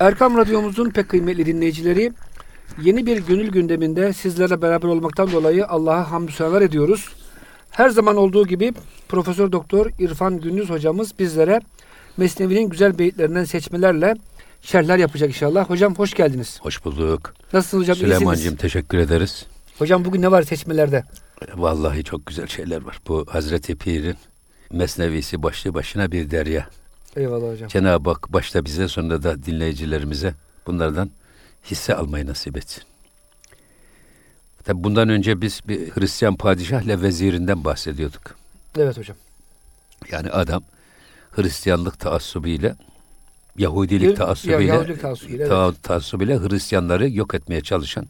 Erkam Radyomuzun pek kıymetli dinleyicileri yeni bir gönül gündeminde sizlerle beraber olmaktan dolayı Allah'a hamdü sever ediyoruz. Her zaman olduğu gibi Profesör Doktor İrfan Gündüz hocamız bizlere Mesnevi'nin güzel beyitlerinden seçmelerle şerhler yapacak inşallah. Hocam hoş geldiniz. Hoş bulduk. Nasılsınız hocam? Süleyman'cığım teşekkür ederiz. Hocam bugün ne var seçmelerde? Vallahi çok güzel şeyler var. Bu Hazreti Pir'in Mesnevisi başlı başına bir derya. Eyvallah hocam. Cenab-ı Hak başta bize sonra da dinleyicilerimize bunlardan hisse almayı nasip etsin. Tabi bundan önce biz bir Hristiyan padişah ile vezirinden bahsediyorduk. Evet hocam. Yani adam Hristiyanlık taassubuyla Yahudilik taassubuyla Ya- Yahudilik taassubuyla, ta- taassubuyla Hristiyanları yok etmeye çalışan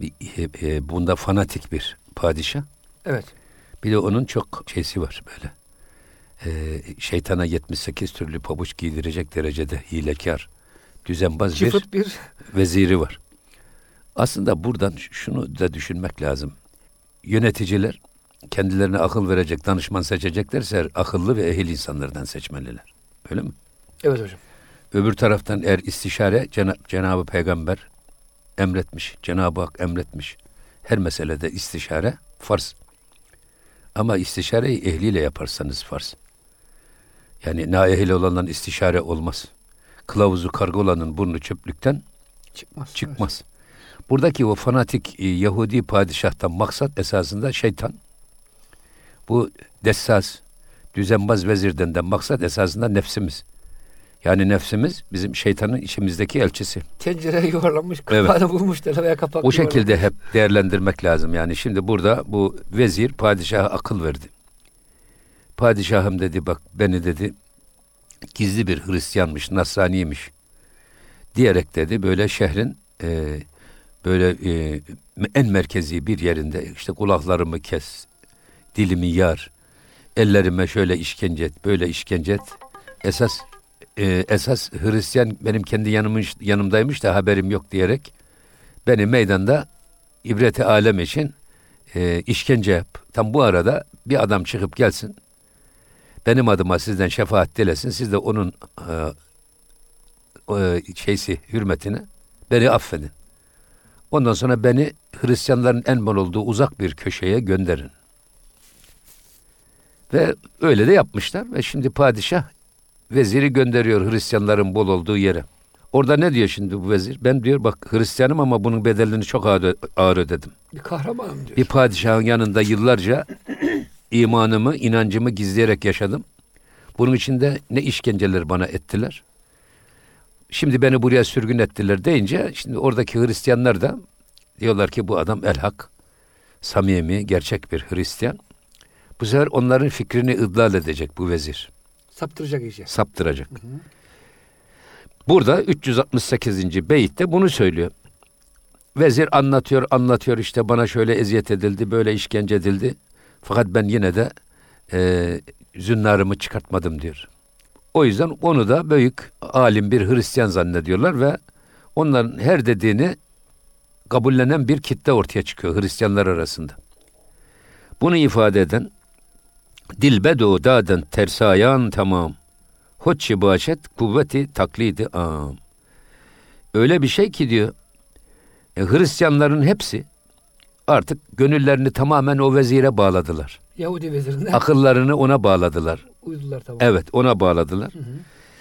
bir, e, e, bunda fanatik bir padişah. Evet. Bir de onun çok şeysi var böyle. Ee, şeytana 78 türlü pabuç giydirecek derecede hilekar, düzenbaz bir bir veziri var. Aslında buradan şunu da düşünmek lazım. Yöneticiler kendilerine akıl verecek danışman seçeceklerse akıllı ve ehil insanlardan seçmeliler. Öyle mi? Evet hocam. Öbür taraftan eğer istişare Cena- Cenab-ı Peygamber emretmiş, Cenab-ı Hak emretmiş. Her meselede istişare farz. Ama istişareyi ehliyle yaparsanız farz. Yani naehil olandan istişare olmaz. Kılavuzu karga olanın burnu çöplükten Çıkmaz. çıkmaz. Buradaki o fanatik e, Yahudi padişahtan maksat esasında şeytan. Bu dessas, düzenbaz vezirden de maksat esasında nefsimiz. Yani nefsimiz bizim şeytanın içimizdeki elçisi. Evet. Tencereye yuvarlanmış, Evet. kapağını bulmuş veya kapak O şekilde hep değerlendirmek lazım. Yani şimdi burada bu vezir padişaha akıl verdi. Padişahım dedi bak beni dedi gizli bir Hristiyanmış, Nasraniymiş diyerek dedi böyle şehrin e, böyle e, en merkezi bir yerinde işte kulaklarımı kes, dilimi yar, ellerime şöyle işkence et, böyle işkence et. Esas e, esas Hristiyan benim kendi yanımın yanımdaymış da haberim yok diyerek beni meydanda ibreti alem için e, işkence yap. Tam bu arada bir adam çıkıp gelsin. Benim adıma sizden şefaat dilesin. Siz de onun e, e, şeysi hürmetine beni affedin. Ondan sonra beni Hristiyanların en bol olduğu uzak bir köşeye gönderin. Ve öyle de yapmışlar ve şimdi padişah veziri gönderiyor Hristiyanların bol olduğu yere. Orada ne diyor şimdi bu vezir? Ben diyor bak Hristiyanım ama bunun bedelini çok ağır, ağır ödedim. Bir kahramanım diyor. Bir padişahın yanında yıllarca imanımı, inancımı gizleyerek yaşadım. Bunun için de ne işkenceler bana ettiler. Şimdi beni buraya sürgün ettiler deyince şimdi oradaki Hristiyanlar da diyorlar ki bu adam elhak, samimi, gerçek bir Hristiyan. Bu sefer onların fikrini ıdlal edecek bu vezir. Saptıracak iyice. Saptıracak. Burada 368. beyitte bunu söylüyor. Vezir anlatıyor, anlatıyor işte bana şöyle eziyet edildi, böyle işkence edildi. Fakat ben yine de e, zünnarımı çıkartmadım diyor. O yüzden onu da büyük alim bir Hristiyan zannediyorlar ve onların her dediğini kabullenen bir kitle ortaya çıkıyor Hristiyanlar arasında. Bunu ifade eden dilbedo daden tersayan tamam. Hoççi başet kuvveti taklidi am. Öyle bir şey ki diyor e, Hristiyanların hepsi artık gönüllerini tamamen o vezire bağladılar. Yahudi vezirine Akıllarını ona bağladılar. uydular tamam. Evet ona bağladılar.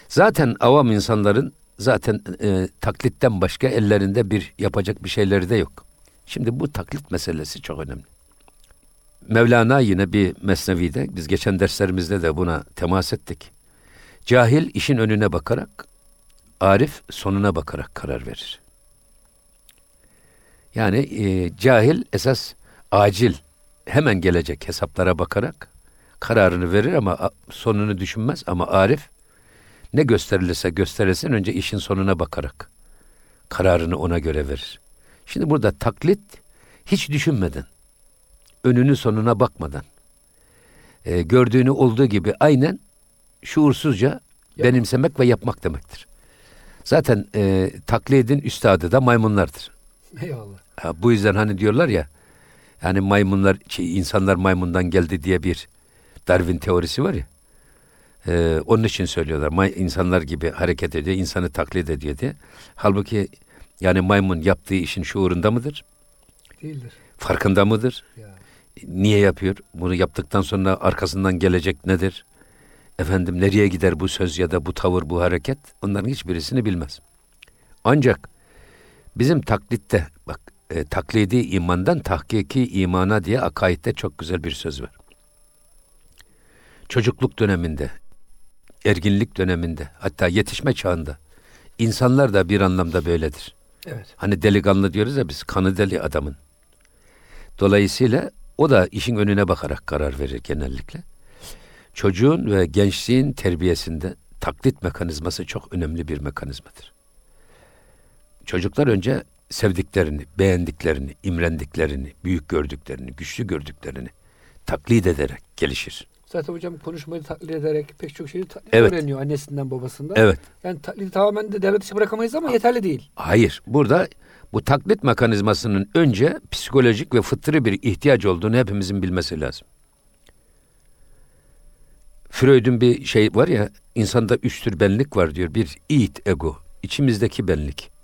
Zaten avam insanların zaten e, taklitten başka ellerinde bir yapacak bir şeyleri de yok. Şimdi bu taklit meselesi çok önemli. Mevlana yine bir mesnevide, biz geçen derslerimizde de buna temas ettik. Cahil işin önüne bakarak, arif sonuna bakarak karar verir. Yani e, cahil esas acil, hemen gelecek hesaplara bakarak kararını verir ama sonunu düşünmez ama arif ne gösterilirse gösterilsin önce işin sonuna bakarak kararını ona göre verir. Şimdi burada taklit hiç düşünmeden, önünü sonuna bakmadan, e, gördüğünü olduğu gibi aynen şuursuzca benimsemek ve yapmak demektir. Zaten e, taklidin üstadı da maymunlardır. Eyvallah. Ha, bu yüzden hani diyorlar ya, yani maymunlar, şey, insanlar maymundan geldi diye bir Darwin teorisi var ya. Ee, onun için söylüyorlar. May, insanlar gibi hareket ediyor, insanı taklit ediyor diye. Halbuki yani maymun yaptığı işin şuurunda mıdır? Değildir. Farkında mıdır? Ya. Niye yapıyor? Bunu yaptıktan sonra arkasından gelecek nedir? Efendim nereye gider bu söz ya da bu tavır, bu hareket? Onların hiçbirisini bilmez. Ancak bizim taklitte, e, taklidi imandan tahkiki imana diye akaidde çok güzel bir söz var. Çocukluk döneminde, erginlik döneminde, hatta yetişme çağında insanlar da bir anlamda böyledir. Evet. Hani delikanlı diyoruz ya biz kanı deli adamın. Dolayısıyla o da işin önüne bakarak karar verir genellikle. Çocuğun ve gençliğin terbiyesinde taklit mekanizması çok önemli bir mekanizmadır. Çocuklar önce sevdiklerini, beğendiklerini, imrendiklerini, büyük gördüklerini, güçlü gördüklerini taklit ederek gelişir. Zaten hocam konuşmayı taklit ederek pek çok şeyi taklit Evet. öğreniyor annesinden babasından. Evet. Yani taklidi tamamen de devlet dışı bırakamayız ama yeterli değil. Hayır. Burada bu taklit mekanizmasının önce psikolojik ve fıtri bir ihtiyaç olduğunu hepimizin bilmesi lazım. Freud'un bir şey var ya, insanda üç tür benlik var diyor. Bir id ego, içimizdeki benlik.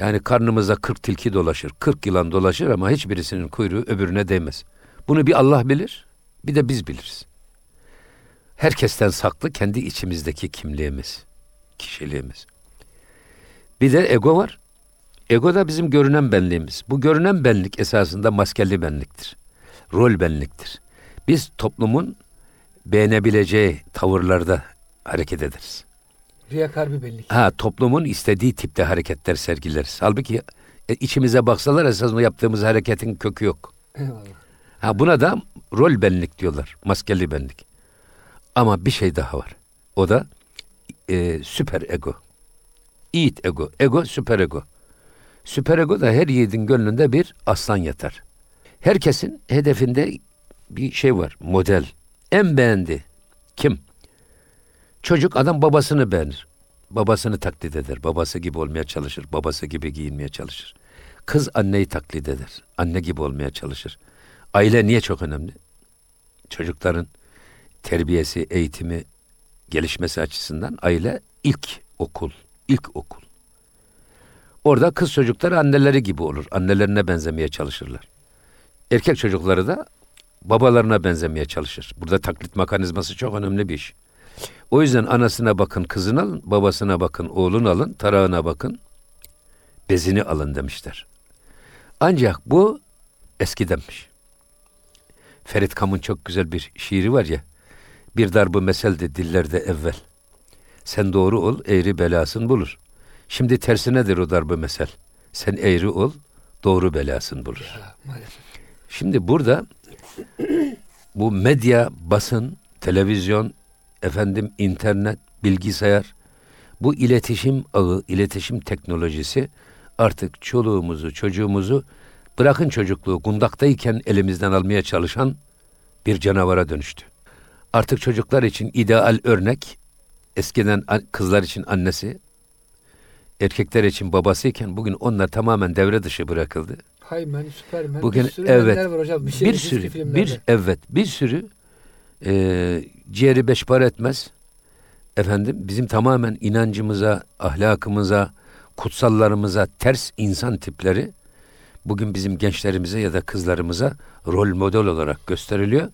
Yani karnımıza 40 tilki dolaşır, 40 yılan dolaşır ama hiçbirisinin kuyruğu öbürüne değmez. Bunu bir Allah bilir, bir de biz biliriz. Herkesten saklı kendi içimizdeki kimliğimiz, kişiliğimiz. Bir de ego var. Ego da bizim görünen benliğimiz. Bu görünen benlik esasında maskeli benliktir. Rol benliktir. Biz toplumun beğenebileceği tavırlarda hareket ederiz. Riyakar bir bellik. Ha toplumun istediği tipte hareketler sergileriz. Halbuki e, içimize baksalar esasında yaptığımız hareketin kökü yok. Eyvallah. Ha buna da rol benlik diyorlar. Maskeli benlik. Ama bir şey daha var. O da e, süper ego. Yiğit ego. Ego süper ego. Süper ego da her yiğidin gönlünde bir aslan yatar. Herkesin hedefinde bir şey var. Model. En beğendi. Kim? Çocuk adam babasını beğenir. Babasını taklit eder. Babası gibi olmaya çalışır. Babası gibi giyinmeye çalışır. Kız anneyi taklit eder. Anne gibi olmaya çalışır. Aile niye çok önemli? Çocukların terbiyesi, eğitimi, gelişmesi açısından aile ilk okul. ilk okul. Orada kız çocukları anneleri gibi olur. Annelerine benzemeye çalışırlar. Erkek çocukları da babalarına benzemeye çalışır. Burada taklit mekanizması çok önemli bir iş. O yüzden anasına bakın kızını alın, babasına bakın oğlunu alın, tarağına bakın, bezini alın demişler. Ancak bu eskidenmiş. Ferit Kam'ın çok güzel bir şiiri var ya. Bir darbı meseldi dillerde evvel. Sen doğru ol, eğri belasın bulur. Şimdi tersinedir o darbı mesel. Sen eğri ol, doğru belasın bulur. Ya, maalesef. Şimdi burada bu medya, basın, televizyon, efendim internet, bilgisayar, bu iletişim ağı, iletişim teknolojisi artık çoluğumuzu, çocuğumuzu bırakın çocukluğu kundaktayken elimizden almaya çalışan bir canavara dönüştü. Artık çocuklar için ideal örnek eskiden kızlar için annesi, erkekler için babasıyken bugün onlar tamamen devre dışı bırakıldı. Hayman, Süpermen, Bugün bir sürü evet var hocam. Bir, şey, bir sürü bir evet bir sürü e, ciğeri beş etmez. Efendim bizim tamamen inancımıza, ahlakımıza, kutsallarımıza ters insan tipleri bugün bizim gençlerimize ya da kızlarımıza rol model olarak gösteriliyor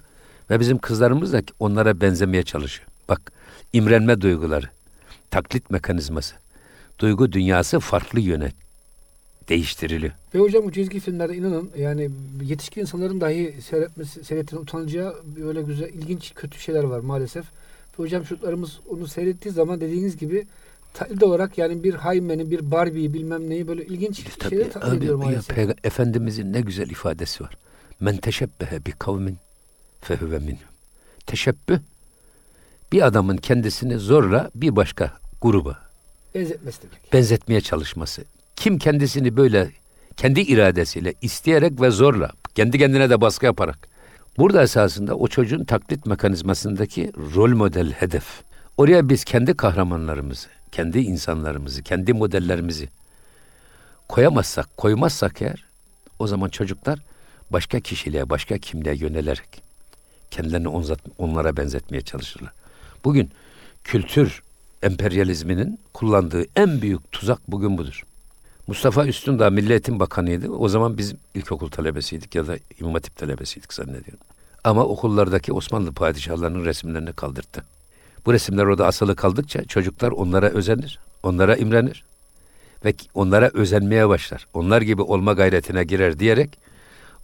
ve bizim kızlarımız da onlara benzemeye çalışıyor. Bak imrenme duyguları, taklit mekanizması, duygu dünyası farklı yöne değiştiriliyor. Ve hocam bu çizgi filmlerde inanın yani yetişkin insanların dahi seyretmesi, seyrettiğine utanacağı böyle güzel, ilginç, kötü şeyler var maalesef. Ve hocam çocuklarımız onu seyrettiği zaman dediğiniz gibi taklit olarak yani bir Haymen'i, bir Barbie'yi bilmem neyi böyle ilginç şeyler taklit abi, ediyor ya maalesef. Peyga- Efendimizin ne güzel ifadesi var. Men teşebbehe bi kavmin fehuve minhum. Teşebbüh bir adamın kendisini zorla bir başka gruba Benzetmesi demek. benzetmeye çalışması. Kim kendisini böyle kendi iradesiyle isteyerek ve zorla kendi kendine de baskı yaparak burada esasında o çocuğun taklit mekanizmasındaki rol model hedef. Oraya biz kendi kahramanlarımızı, kendi insanlarımızı, kendi modellerimizi koyamazsak, koymazsak eğer o zaman çocuklar başka kişiliğe, başka kimliğe yönelerek kendilerini onlara benzetmeye çalışırlar. Bugün kültür emperyalizminin kullandığı en büyük tuzak bugün budur. Mustafa Üstündağ Milli Eğitim Bakanıydı. O zaman biz ilkokul talebesiydik ya da İmam Hatip talebesiydik zannediyorum. Ama okullardaki Osmanlı padişahlarının resimlerini kaldırdı. Bu resimler orada asılı kaldıkça çocuklar onlara özenir, onlara imrenir ve onlara özenmeye başlar. Onlar gibi olma gayretine girer diyerek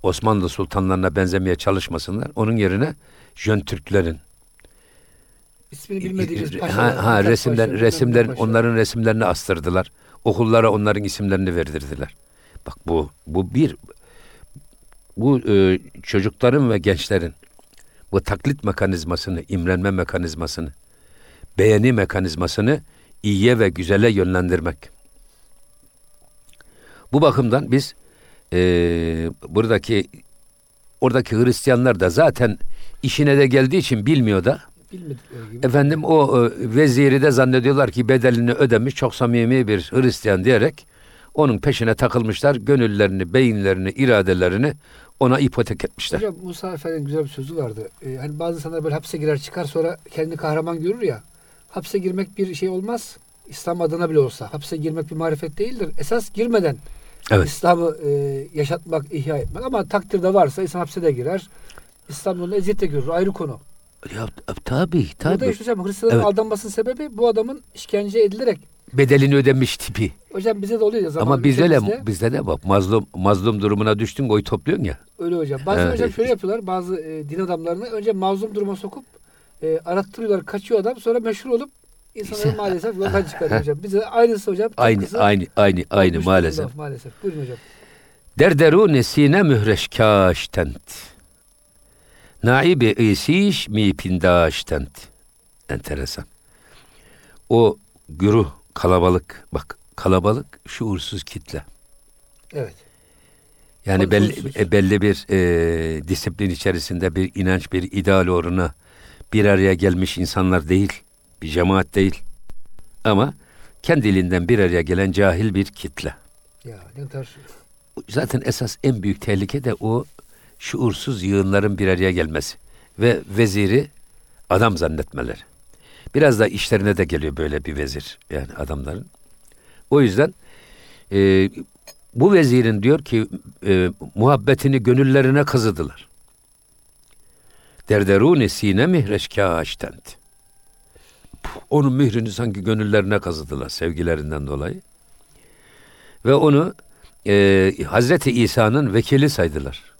Osmanlı sultanlarına benzemeye çalışmasınlar. Onun yerine Jön Türklerin, İsmini bilmediğimiz ha, paşalar. ha, Mithat resimler, Paşa. onların resimlerini astırdılar. Okullara onların isimlerini verdirdiler. Bak bu bu bir bu e, çocukların ve gençlerin bu taklit mekanizmasını, imrenme mekanizmasını, beğeni mekanizmasını iyiye ve güzele yönlendirmek. Bu bakımdan biz e, buradaki oradaki Hristiyanlar da zaten işine de geldiği için bilmiyor da Bilmedikleri gibi. Efendim o e, veziri de zannediyorlar ki bedelini ödemiş çok samimi bir Hristiyan diyerek onun peşine takılmışlar. Gönüllerini, beyinlerini, iradelerini ona ipotek etmişler. Hocam Musa Efendi'nin güzel bir sözü vardı. Ee, hani bazı insanlar böyle hapse girer çıkar sonra kendini kahraman görür ya. Hapse girmek bir şey olmaz. İslam adına bile olsa. Hapse girmek bir marifet değildir. Esas girmeden Evet. İslam'ı e, yaşatmak, ihya etmek. Ama takdirde varsa insan hapse de girer. İslam yolunda eziyet de görür. Ayrı konu. Ya tabii Burada tabii. işte hocam Hristiyanların Evet. aldanmasının sebebi bu adamın işkence edilerek. Bedelini ödemiş tipi. Hocam bize de oluyor ya zaman Ama biz öyle ülkemizde. bizde de bak mazlum mazlum durumuna düştün oy topluyorsun ya. Öyle hocam. Bazı Evet. hocam şöyle yapıyorlar. Bazı e, din adamlarını önce mazlum duruma sokup e, arattırıyorlar. Kaçıyor adam. Sonra meşhur olup insanları maalesef yoldan çıkarıyor hocam. Bize de aynısı hocam. Aynı aynı aynı aynı maalesef. durumda, Maalesef. Buyurun hocam. Derderu nesine mühreş kaştent. Naibi isiş mi pindaştent. Enteresan. O güruh kalabalık bak kalabalık şuursuz kitle. Evet. Yani belli, e, belli bir e, disiplin içerisinde bir inanç, bir ideal uğruna bir araya gelmiş insanlar değil. Bir cemaat değil. Ama kendiliğinden bir araya gelen cahil bir kitle. Ya ne kadar Zaten esas en büyük tehlike de o şuursuz yığınların bir araya gelmesi ve veziri adam zannetmeleri. Biraz da işlerine de geliyor böyle bir vezir yani adamların. O yüzden e, bu vezirin diyor ki e, muhabbetini gönüllerine kazıdılar. Derderuni sine mihreşkâştent. Onun mührünü sanki gönüllerine kazıdılar sevgilerinden dolayı. Ve onu e, Hazreti İsa'nın vekili saydılar.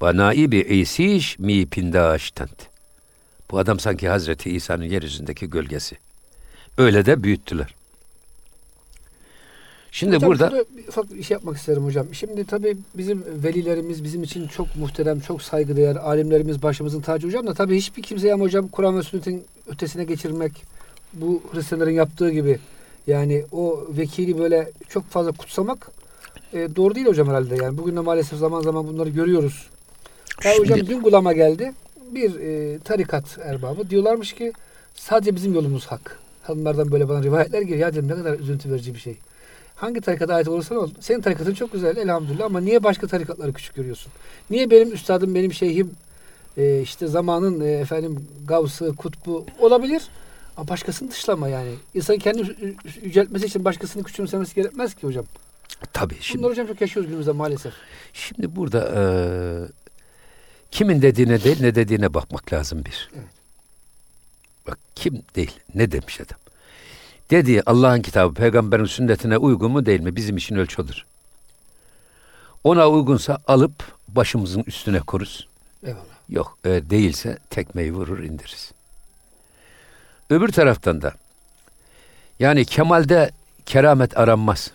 Banaibi isiş mi pindaştent. Bu adam sanki Hazreti İsa'nın yeryüzündeki gölgesi. Öyle de büyüttüler. Şimdi Hocam burada ufak bir şey yapmak isterim hocam. Şimdi tabii bizim velilerimiz bizim için çok muhterem, çok saygıdeğer alimlerimiz başımızın tacı hocam da tabii hiçbir kimseye ama hocam Kur'an ve sünnetin ötesine geçirmek bu Hristiyanların yaptığı gibi yani o vekili böyle çok fazla kutsamak e, doğru değil hocam herhalde. Yani bugün de maalesef zaman zaman bunları görüyoruz. Ya Şimdi- hocam dün kulağıma geldi bir e, tarikat erbabı diyorlarmış ki sadece bizim yolumuz hak. Hanımlardan böyle bana rivayetler geliyor. Ya dedim ne kadar üzüntü verici bir şey. Hangi tarikata ait olursan ol. Senin tarikatın çok güzel elhamdülillah ama niye başka tarikatları küçük görüyorsun? Niye benim üstadım, benim şeyhim e, işte zamanın e, efendim gavsı, kutbu olabilir ama başkasını dışlama yani. İnsan kendini yü- yüceltmesi için başkasını küçümsemesi gerekmez ki hocam. tabii şimdi Bunları hocam çok yaşıyoruz günümüzde maalesef. Şimdi burada e, kimin dediğine değil ne dediğine bakmak lazım bir. Evet. Bak kim değil ne demiş adam. Dediği Allah'ın kitabı peygamberin sünnetine uygun mu değil mi bizim için ölçü olur. Ona uygunsa alıp başımızın üstüne koruz. Eyvallah. Yok e, değilse tekmeyi vurur indiririz. Öbür taraftan da yani kemalde keramet aranmaz.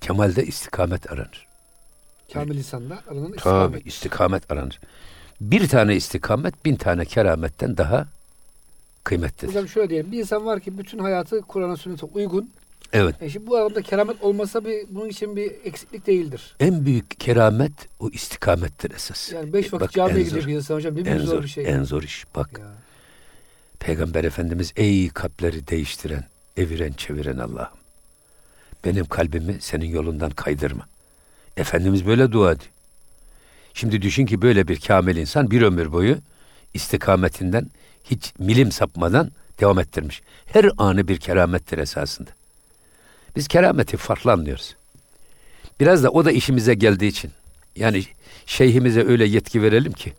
Kemalde istikamet aranır. Kamil insanla aranan Tabii istikamet. istikamet aranır. Bir tane istikamet bin tane kerametten daha kıymetlidir. Hocam şöyle diyelim. Bir insan var ki bütün hayatı Kur'an'a sünnete uygun. Evet. E şimdi bu adamda keramet olmasa bir bunun için bir eksiklik değildir. En büyük keramet o istikamettir esas. Yani beş vakit Bak, camiye gidiyor bir insan hocam. Ne En zor bir şey. en zor iş. Bak Ya. Peygamber Efendimiz ey kalpleri değiştiren, eviren, çeviren Allah'ım. Benim kalbimi senin yolundan kaydırma. Efendimiz böyle dua ediyor. Şimdi düşün ki böyle bir kamil insan bir ömür boyu istikametinden hiç milim sapmadan devam ettirmiş. Her anı bir keramettir esasında. Biz kerameti farklı anlıyoruz. Biraz da o da işimize geldiği için. Yani şeyhimize öyle yetki verelim ki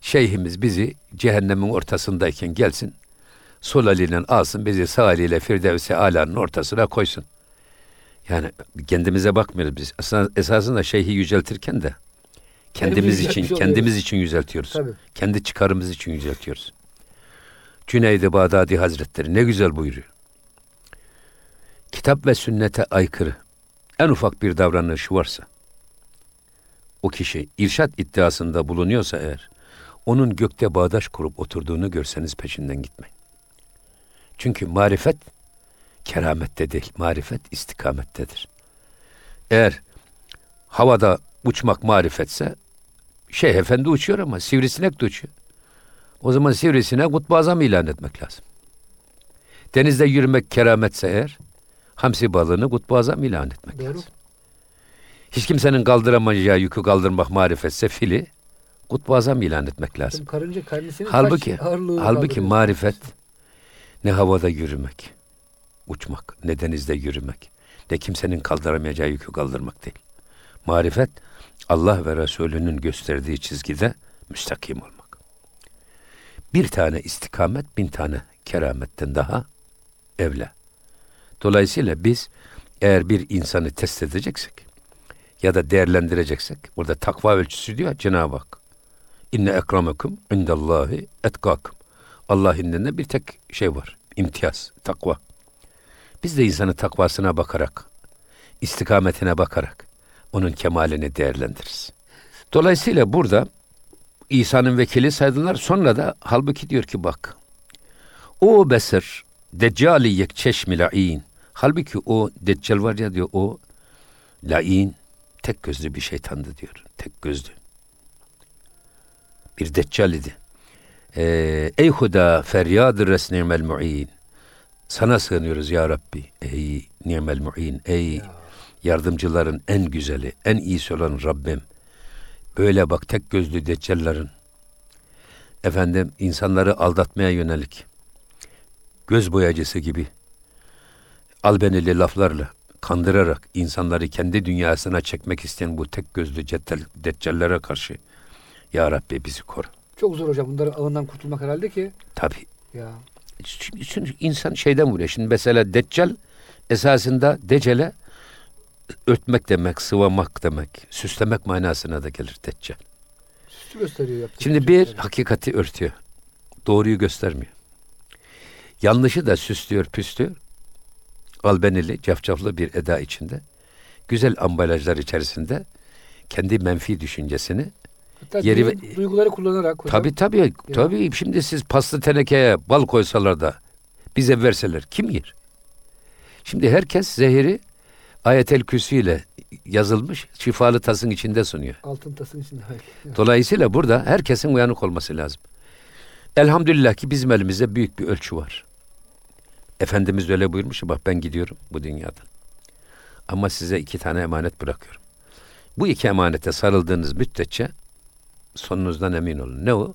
şeyhimiz bizi cehennemin ortasındayken gelsin sol eliyle alsın bizi sağ eliyle Firdevs-i Ala'nın ortasına koysun. Yani kendimize bakmıyoruz biz. Aslında esasında şeyhi yüceltirken de kendimiz için kendimiz için yüceltiyoruz. Tabii. Kendi çıkarımız için yüceltiyoruz. Cüneyd-i Bağdadi Hazretleri ne güzel buyuruyor. Kitap ve sünnete aykırı en ufak bir davranışı varsa o kişi irşat iddiasında bulunuyorsa eğer onun gökte bağdaş kurup oturduğunu görseniz peşinden gitmeyin. Çünkü marifet keramette değil, marifet istikamettedir. Eğer havada uçmak marifetse Şeyh Efendi uçuyor ama sivrisinek de uçuyor. O zaman sivrisinek kutbu azam ilan etmek lazım. Denizde yürümek kerametse eğer hamsi balığını kutbu azam ilan etmek Doğru. lazım. Hiç kimsenin kaldıramayacağı yükü kaldırmak marifetse fili kutbu azam ilan etmek lazım. Karınca Halbuki halbuki marifet ne havada yürümek, uçmak, ne denizde yürümek, ne kimsenin kaldıramayacağı yükü kaldırmak değil. Marifet Allah ve Resulünün gösterdiği çizgide müstakim olmak. Bir tane istikamet bin tane kerametten daha evla. Dolayısıyla biz eğer bir insanı test edeceksek ya da değerlendireceksek burada takva ölçüsü diyor Cenab-ı Hak. İnne ekramekum indallahi etkakum. Allah indinde bir tek şey var. imtiyaz, takva. Biz de insanı takvasına bakarak, istikametine bakarak onun kemalini değerlendiririz. Dolayısıyla burada İsa'nın vekili saydılar. Sonra da halbuki diyor ki bak. O besir deccali yek çeşmi la'in. Halbuki o deccal var ya diyor o la'in tek gözlü bir şeytandı diyor. Tek gözlü. Bir deccal idi. Ee, ey huda feryadır res ni'mel mu'in. Sana sığınıyoruz ya Rabbi. Ey ni'mel mu'in. Ey yardımcıların en güzeli, en iyisi olan Rabbim. Böyle bak tek gözlü deccalların efendim insanları aldatmaya yönelik göz boyacısı gibi albenili laflarla kandırarak insanları kendi dünyasına çekmek isteyen bu tek gözlü cettel, deccallere karşı ya Rabbi bizi koru. Çok zor hocam bunların ağından kurtulmak herhalde ki. Tabii Ya. Şimdi insan şeyden vuruyor. Şimdi mesela deccal esasında decele örtmek demek, sıvamak demek, süslemek manasına da gelir deccal. Süslü gösteriyor yaptığı Şimdi bir kötülükleri. hakikati örtüyor. Doğruyu göstermiyor. Yanlışı da süslüyor, püslüyor. Albenili, cafcaflı bir eda içinde. Güzel ambalajlar içerisinde kendi menfi düşüncesini Hatta yeri duyguları kullanarak hocam. Tabii tabii. Tabii şimdi siz paslı tenekeye bal koysalar da bize verseler kim yer? Şimdi herkes zehiri ayetel kürsü ile yazılmış şifalı tasın içinde sunuyor. Altın tasın içinde. belki. Dolayısıyla burada herkesin uyanık olması lazım. Elhamdülillah ki bizim elimizde büyük bir ölçü var. Efendimiz öyle buyurmuş bak ben gidiyorum bu dünyadan. Ama size iki tane emanet bırakıyorum. Bu iki emanete sarıldığınız müddetçe sonunuzdan emin olun. Ne o?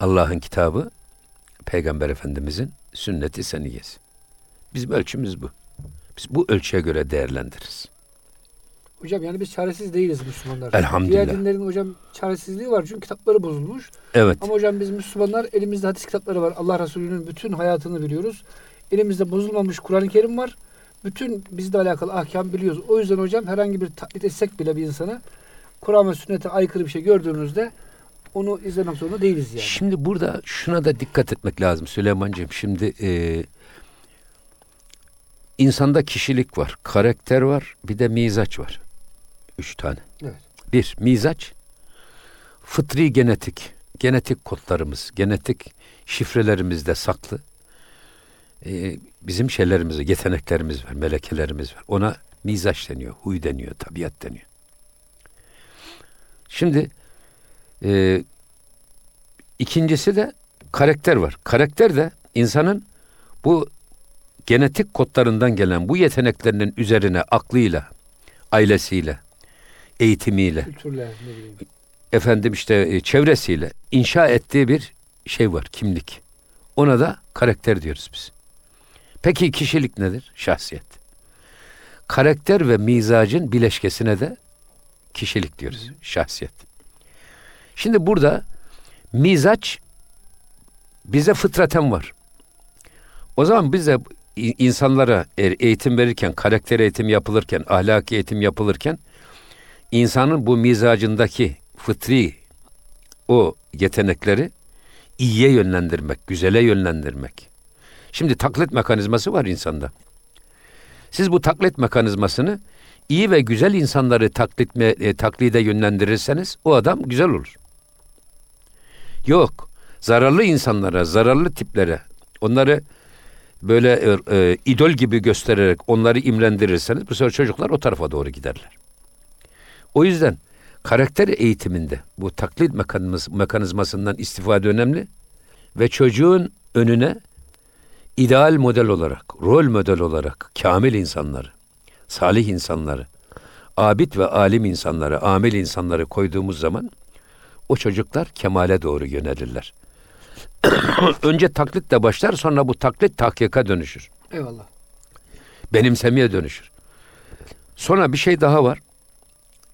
Allah'ın kitabı, Peygamber Efendimizin sünneti seniyesi. Bizim ölçümüz bu. Biz bu ölçüye göre değerlendiririz. Hocam yani biz çaresiz değiliz Müslümanlar. Elhamdülillah. Diğer dinlerin hocam çaresizliği var çünkü kitapları bozulmuş. Evet. Ama hocam biz Müslümanlar elimizde hadis kitapları var. Allah Resulü'nün bütün hayatını biliyoruz. Elimizde bozulmamış Kur'an-ı Kerim var. Bütün bizle alakalı ahkam biliyoruz. O yüzden hocam herhangi bir taklit etsek bile bir insana Kur'an ve sünnete aykırı bir şey gördüğünüzde onu izlemek zorunda değiliz yani. Şimdi burada şuna da dikkat etmek lazım Süleyman'cığım. Şimdi e, insanda kişilik var, karakter var, bir de mizaç var. Üç tane. Evet. Bir, mizaç, fıtri genetik, genetik kodlarımız, genetik şifrelerimizde saklı. E, bizim şeylerimiz, yeteneklerimiz var, melekelerimiz var. Ona mizaç deniyor, huy deniyor, tabiat deniyor. Şimdi e, ikincisi de karakter var. Karakter de insanın bu genetik kodlarından gelen bu yeteneklerinin üzerine aklıyla, ailesiyle, eğitimiyle, Kültürle ne bileyim. efendim işte e, çevresiyle inşa ettiği bir şey var, kimlik. Ona da karakter diyoruz biz. Peki kişilik nedir? Şahsiyet. Karakter ve mizacın bileşkesine de kişilik diyoruz, şahsiyet. Şimdi burada mizaç bize fıtraten var. O zaman bize insanlara eğitim verirken, karakter eğitim yapılırken, ahlaki eğitim yapılırken insanın bu mizacındaki fıtri o yetenekleri iyiye yönlendirmek, güzele yönlendirmek. Şimdi taklit mekanizması var insanda. Siz bu taklit mekanizmasını iyi ve güzel insanları taklit e, taklide yönlendirirseniz o adam güzel olur. Yok. Zararlı insanlara, zararlı tiplere onları böyle e, e, idol gibi göstererek onları imrendirirseniz bu sefer çocuklar o tarafa doğru giderler. O yüzden karakter eğitiminde bu taklit mekanizmasından istifade önemli ve çocuğun önüne ideal model olarak, rol model olarak kamil insanları, salih insanları, abid ve alim insanları, amel insanları koyduğumuz zaman o çocuklar kemale doğru yönelirler. Önce taklitle başlar sonra bu taklit tahkika dönüşür. Eyvallah. Benimsemeye dönüşür. Sonra bir şey daha var.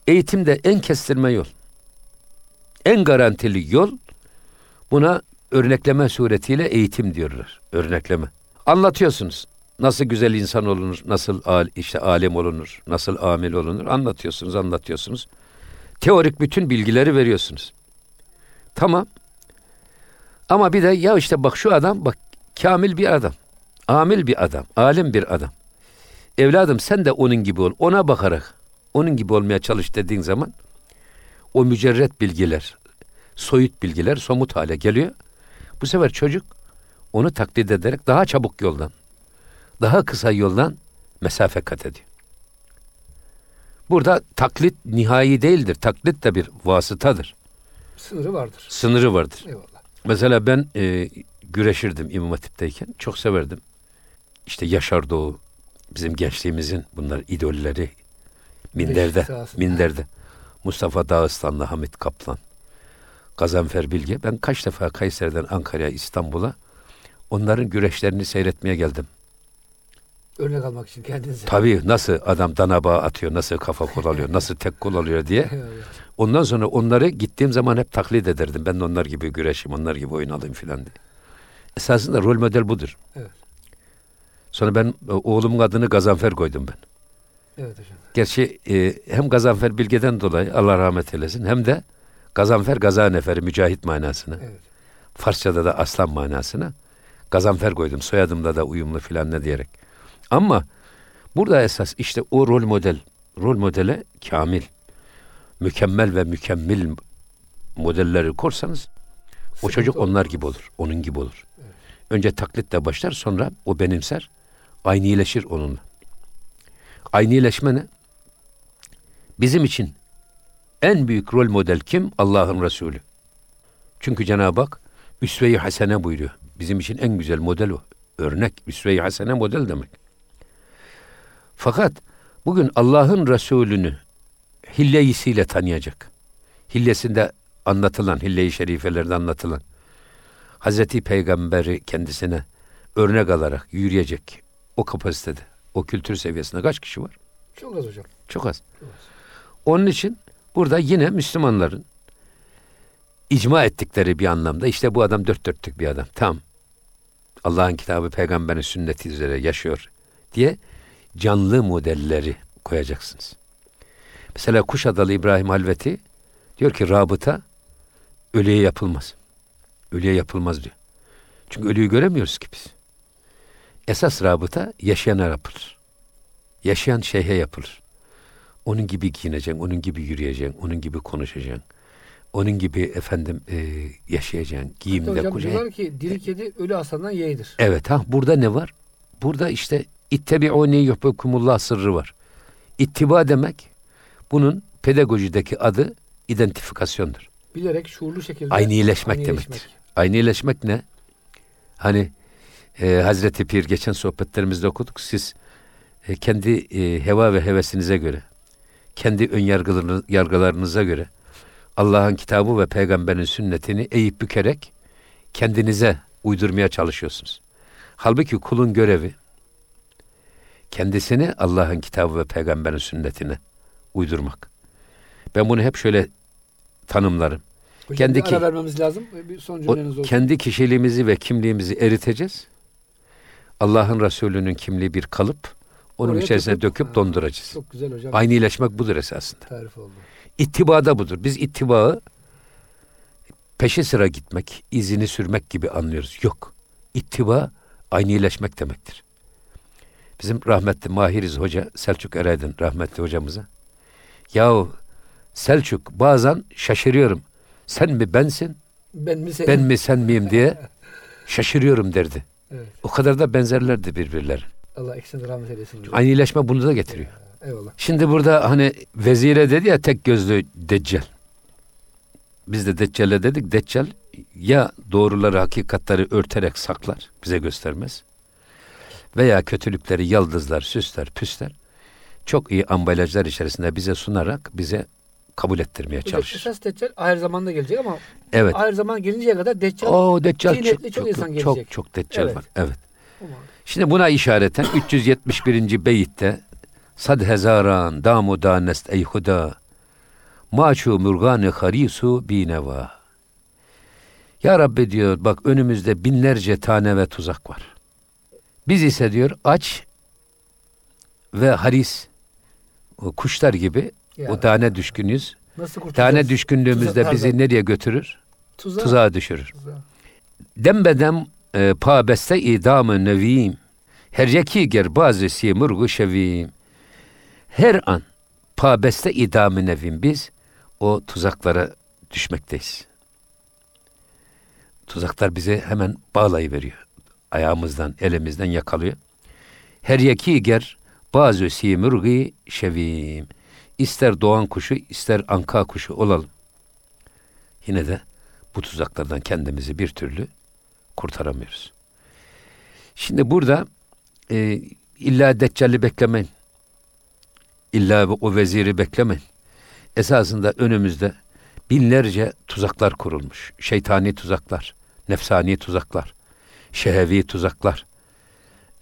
Eğitimde en kestirme yol. En garantili yol buna örnekleme suretiyle eğitim diyorlar. Örnekleme. Anlatıyorsunuz. Nasıl güzel insan olunur, nasıl al, işte alem olunur, nasıl amil olunur anlatıyorsunuz, anlatıyorsunuz. Teorik bütün bilgileri veriyorsunuz. Tamam. Ama bir de ya işte bak şu adam bak kamil bir adam. Amil bir adam, alim bir adam. Evladım sen de onun gibi ol. Ona bakarak onun gibi olmaya çalış dediğin zaman o mücerret bilgiler, soyut bilgiler somut hale geliyor. Bu sefer çocuk onu taklit ederek daha çabuk yoldan, daha kısa yoldan mesafe kat ediyor. Burada taklit nihai değildir. Taklit de bir vasıtadır. Sınırı vardır. Sınırı vardır. Eyvallah. Mesela ben e, güreşirdim İmam Hatip'teyken. Çok severdim. İşte Yaşar Doğu, bizim gençliğimizin bunlar idolleri. Minderde, Minderde. Mustafa Dağıstanlı, Hamit Kaplan, Gazanfer Bilge. Ben kaç defa Kayseri'den Ankara'ya, İstanbul'a onların güreşlerini seyretmeye geldim. Örnek almak için kendinize. Tabii nasıl adam dana bağı atıyor, nasıl kafa kol alıyor, nasıl tek kol alıyor diye. Ondan sonra onları gittiğim zaman hep taklit ederdim. Ben de onlar gibi güreşim, onlar gibi oyun alayım filan diye. Esasında rol model budur. Evet. Sonra ben e, oğlumun adını Gazanfer koydum ben. Evet hocam. Gerçi e, hem Gazanfer Bilge'den dolayı Allah rahmet eylesin hem de Gazanfer Gazaneferi mücahit manasına. Evet. Farsçada da aslan manasına. Gazanfer koydum. Soyadımda da uyumlu filan ne diyerek. Ama burada esas işte o rol model. Rol modele kamil mükemmel ve mükemmel modelleri korsanız o çocuk onlar gibi olur. Onun gibi olur. Önce taklitle başlar sonra o benimser. Aynileşir onunla. Aynileşme ne? Bizim için en büyük rol model kim? Allah'ın Resulü. Çünkü Cenab-ı Hak üsve-i hasene buyuruyor. Bizim için en güzel model o. Örnek, üsve-i hasene model demek. Fakat bugün Allah'ın Resulünü hilleyisiyle tanıyacak. Hillesinde anlatılan, hille-i şerifelerde anlatılan Hazreti Peygamber'i kendisine örnek alarak yürüyecek o kapasitede, o kültür seviyesinde kaç kişi var? Çok az hocam. Çok az. Çok az. Onun için burada yine Müslümanların icma ettikleri bir anlamda işte bu adam dört dörtlük bir adam. Tam Allah'ın kitabı peygamberin sünneti üzere yaşıyor diye canlı modelleri koyacaksınız. Mesela Kuşadalı İbrahim Halveti diyor ki rabıta ölüye yapılmaz. Ölüye yapılmaz diyor. Çünkü ölüyü göremiyoruz ki biz. Esas rabıta yaşayana yapılır. Yaşayan şeyhe yapılır. Onun gibi giyineceksin, onun gibi yürüyeceksin, onun gibi konuşacaksın. Onun gibi efendim e, yaşayacaksın. Giyimde Hocam kuşacaksın. diyorlar ki diri kedi ölü aslandan yeğidir. Evet ha burada ne var? Burada işte ittebi'uni yuhbekumullah sırrı var. İttiba demek bunun pedagojideki adı identifikasyondur. Bilerek şuurlu şekilde aynileşmek, aynileşmek. demektir. Aynileşmek ne? Hani e, Hazreti Pir geçen sohbetlerimizde okuduk. Siz e, kendi e, heva ve hevesinize göre, kendi ön yargılarınıza göre Allah'ın kitabı ve peygamberin sünnetini eğip bükerek kendinize uydurmaya çalışıyorsunuz. Halbuki kulun görevi kendisini Allah'ın kitabı ve peygamberin sünnetine uydurmak. Ben bunu hep şöyle tanımlarım. Hocam Kendi ki- vermemiz lazım. Bir son cümleniz olsun. kendi kişiliğimizi ve kimliğimizi eriteceğiz. Allah'ın Resulü'nün kimliği bir kalıp onun Oraya içerisine takıp- döküp Ha, donduracağız. Çok güzel hocam. Aynileşmek budur esasında. Tarif oldu. İttibada budur. Biz ittibaı peşi sıra gitmek, izini sürmek gibi anlıyoruz. Yok. İttiba aynileşmek demektir. Bizim rahmetli Mahiriz Hoca, Selçuk Ereydin rahmetli hocamıza. Yahu Selçuk bazen şaşırıyorum. Sen mi bensin, Ben mi sen? ben mi sen miyim diye şaşırıyorum derdi. Evet. O kadar da benzerlerdi birbirleri. Allah ikisine de rahmet eylesin. hocam. Aynileşme bunu da getiriyor. Eyvallah. Şimdi burada hani vezire dedi ya tek gözlü deccal. Biz de deccale dedik. Deccal ya doğruları, hakikatleri örterek saklar, bize göstermez. Veya kötülükleri yaldızlar, süsler, püsler. Çok iyi ambalajlar içerisinde bize sunarak bize kabul ettirmeye çalışır. esas Deccal ahir zamanda gelecek ama Evet. ahir zaman gelinceye kadar Deccal O deccal Tinetli çok, çok insan çok, gelecek. çok, çok deccal Evet. var. Evet. Şimdi buna işareten 371. beyitte Sad hezaran damu danest ey huda maçu murgane harisu bineva Ya Rabbi diyor bak önümüzde binlerce tane ve tuzak var. Biz ise diyor aç ve haris o kuşlar gibi Ya, o tane düşkünüz. nasıl kurtulacağız? Tane düşkünlüğümüzde bizi nereye götürür? Tuzağa. Tuzağa düşürür. Tuzağa. Dembedem e, pa beste idamı neviyim. Her yeki ger bazı si murgu şeviyim. Her an pa beste idamı nevim biz o tuzaklara düşmekteyiz. Tuzaklar bize hemen bağlayıveriyor. Ayağımızdan, elimizden yakalıyor. Her yeki ger bazı si murgu şeviyim. İster doğan kuşu, ister anka kuşu olalım. Yine de bu tuzaklardan kendimizi bir türlü kurtaramıyoruz. Şimdi burada e, illa Deccal'i beklemeyin. İlla o veziri beklemeyin. Esasında önümüzde binlerce tuzaklar kurulmuş. Şeytani tuzaklar, nefsani tuzaklar, şehevi tuzaklar,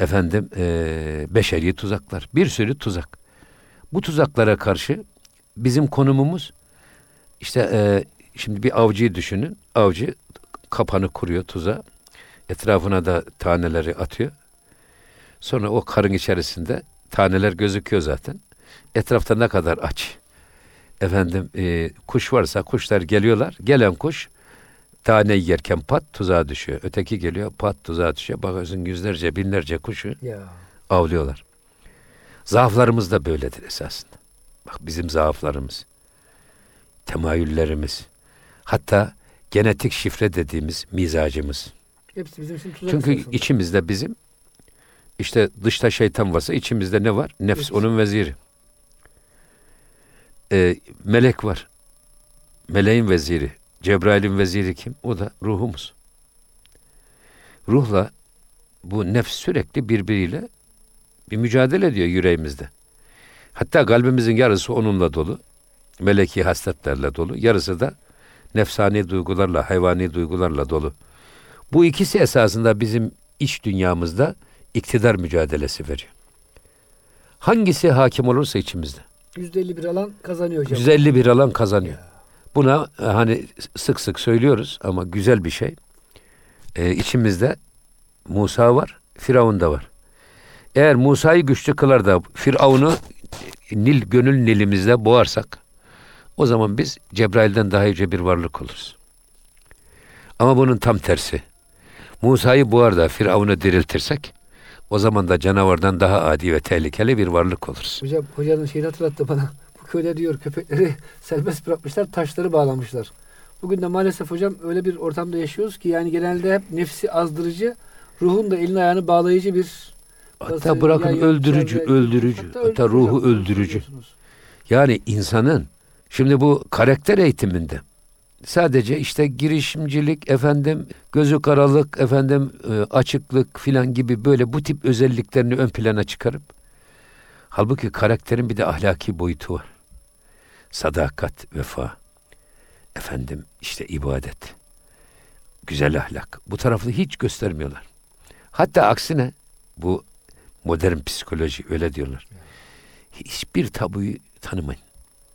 efendim e, beşeri tuzaklar, bir sürü tuzak. Bu tuzaklara karşı bizim konumumuz işte e, şimdi bir avcıyı düşünün. Avcı kapanı kuruyor tuza. Etrafına da taneleri atıyor. Sonra o karın içerisinde taneler gözüküyor zaten. Etrafta ne kadar aç. Efendim e, kuş varsa kuşlar geliyorlar. Gelen kuş tane yerken pat tuzağa düşüyor. Öteki geliyor pat tuzağa düşüyor. Bakıyorsun yüzlerce binlerce kuşu Ya. avlıyorlar. Zaaflarımız da böyledir esasında. Bak bizim zaaflarımız, temayüllerimiz, hatta genetik şifre dediğimiz mizacımız. Hepsi bizim için tuzak Çünkü esasında. içimizde bizim işte dışta şeytan varsa içimizde ne var? Nefs Nefs. onun veziri. Ee, melek var. Meleğin veziri. Cebrail'in veziri kim? O da ruhumuz. Ruhla bu nefs sürekli birbiriyle bir mücadele ediyor yüreğimizde. Hatta kalbimizin yarısı onunla dolu. Meleki hasletlerle dolu. Yarısı da nefsani duygularla, hayvani duygularla dolu. Bu ikisi esasında bizim iç dünyamızda iktidar mücadelesi veriyor. Hangisi hakim olursa içimizde. %51 alan kazanıyor hocam. 151 alan kazanıyor. Buna e, hani sık sık söylüyoruz ama güzel bir şey. Ee, içimizde Musa var, Firavun da var. Eğer Musa'yı güçlü kılar da Firavun'u Nil gönül nilimizde boğarsak o zaman biz Cebrail'den daha yüce bir varlık oluruz. Ama bunun tam tersi. Musa'yı boğar da Firavun'u diriltirsek o zaman da canavardan daha adi ve tehlikeli bir varlık oluruz. Hocam hocanın şeyini hatırlattı bana. Köyde diyor köpekleri serbest bırakmışlar, taşları bağlamışlar. Bugün de maalesef hocam öyle bir ortamda yaşıyoruz ki yani genelde hep nefsi azdırıcı, ruhun da elini ayağını bağlayıcı bir Hatta bırakın öldürücü, çevre- öldürücü. Hatta, öldürücü ruhu hocam, öldürücü. Yani insanın şimdi bu karakter eğitiminde sadece işte girişimcilik, efendim gözü karalık, efendim e, açıklık filan gibi böyle bu tip özelliklerini ön plana çıkarıp halbuki karakterin bir de ahlaki boyutu var. Sadakat, vefa. efendim işte ibadet, güzel ahlak. Bu tarafı hiç göstermiyorlar. Hatta aksine bu modern psikoloji öyle diyorlar. Hiçbir tabuyu tanımayın.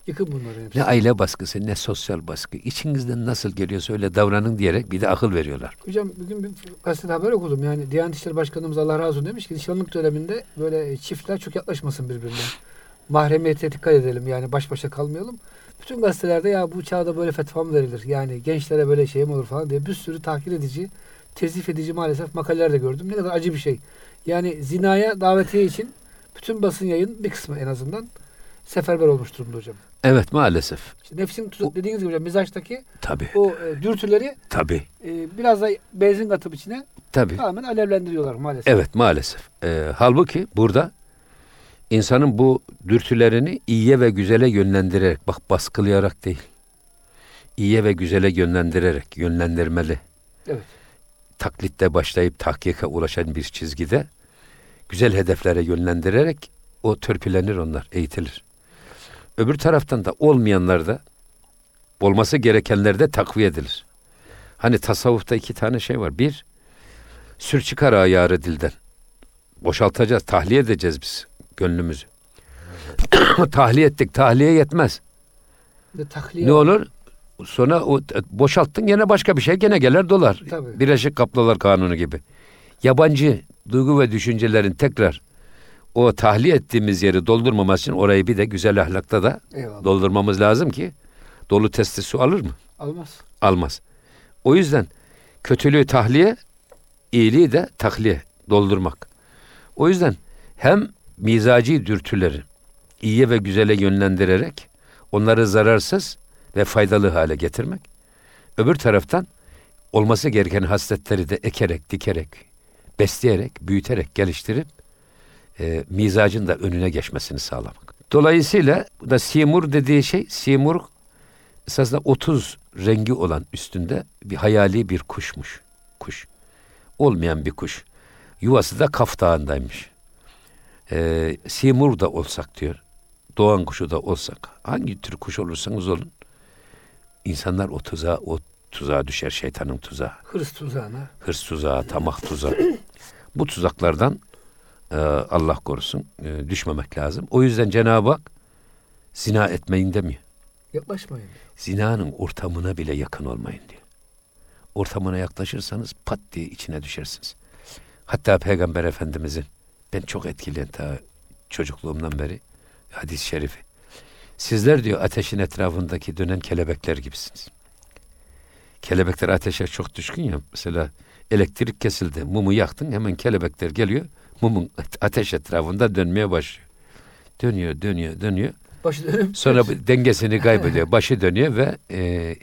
Yıkın bunları hepsi. Ne aile baskısı ne sosyal baskı. İçinizden nasıl geliyorsa öyle davranın diyerek bir de akıl veriyorlar. Hocam bugün bir gazetede haber okudum. Yani Diyanet İşleri Başkanımız Allah razı olsun demiş ki nişanlık döneminde böyle çiftler çok yaklaşmasın birbirine. Mahremiyete dikkat edelim yani baş başa kalmayalım. Bütün gazetelerde ya bu çağda böyle fetva mı verilir? Yani gençlere böyle şey mi olur falan diye bir sürü tahkir edici, tezif edici maalesef makaleler de gördüm. Ne kadar acı bir şey. Yani zinaya davetiye için bütün basın yayın bir kısmı en azından seferber olmuş durumda hocam. Evet maalesef. İşte nefsin tuzu- dediğiniz gibi hocam mizaçtaki Tabii. o e, dürtüleri Tabii. e, biraz da benzin katıp içine Tabii. tamamen alevlendiriyorlar maalesef. Evet maalesef. Ee, halbuki burada insanın bu dürtülerini iyiye ve güzele yönlendirerek, bak baskılayarak değil, iyiye ve güzele yönlendirerek, yönlendirmeli. Evet. Taklitte başlayıp tahkike ulaşan bir çizgide güzel hedeflere yönlendirerek o törpülenir onlar, eğitilir. Öbür taraftan da olmayanlar da olması gerekenler de takviye edilir. Hani tasavvufta iki tane şey var. Bir, sür çıkar ayarı dilden. Boşaltacağız, tahliye edeceğiz biz gönlümüzü. tahliye ettik, tahliye yetmez. Bir de tahliye Ne olur? Sonra o boşalttın gene başka bir şey gene gelir dolar. Tabii. Birleşik Kaplılar Kanunu gibi. Yabancı duygu ve düşüncelerin tekrar o tahliye ettiğimiz yeri doldurmaması için orayı bir de güzel ahlakta da Eyvallah. doldurmamız lazım ki dolu testi su alır mı? Almaz. Almaz. O yüzden kötülüğü tahliye, iyiliği de tahliye, doldurmak. O yüzden hem mizaci dürtüleri iyiye ve güzele yönlendirerek onları zararsız ve faydalı hale getirmek. Öbür taraftan olması gereken hasletleri de ekerek, dikerek, besleyerek, büyüterek, geliştirip e, mizacın da önüne geçmesini sağlamak. Dolayısıyla bu da simur dediği şey, simur esasında 30 rengi olan üstünde bir hayali bir kuşmuş. Kuş. Olmayan bir kuş. Yuvası da Kaf Dağı'ndaymış. Ee, simur da olsak diyor. Doğan kuşu da olsak. Hangi tür kuş olursanız olun. insanlar o tuzağa, o tuzağa düşer şeytanın tuzağı. Hırs tuzağına. Hırs tuzağı, tamah tuzağı. Bu tuzaklardan e, Allah korusun e, düşmemek lazım. O yüzden Cenab-ı Hak zina etmeyin demiyor Yaklaşmayın. zinanın ortamına bile yakın olmayın diyor. Ortamına yaklaşırsanız pat diye içine düşersiniz. Hatta Peygamber Efendimizin ben çok etkileyen ta çocukluğumdan beri hadis-i şerifi. Sizler diyor ateşin etrafındaki dönen kelebekler gibisiniz. Kelebekler ateşe çok düşkün ya. Mesela elektrik kesildi, mumu yaktın hemen kelebekler geliyor. Mumun ateş etrafında dönmeye başlıyor. Dönüyor, dönüyor, dönüyor. Başı dönüp Sonra dengesini kaybediyor. Başı dönüyor ve e,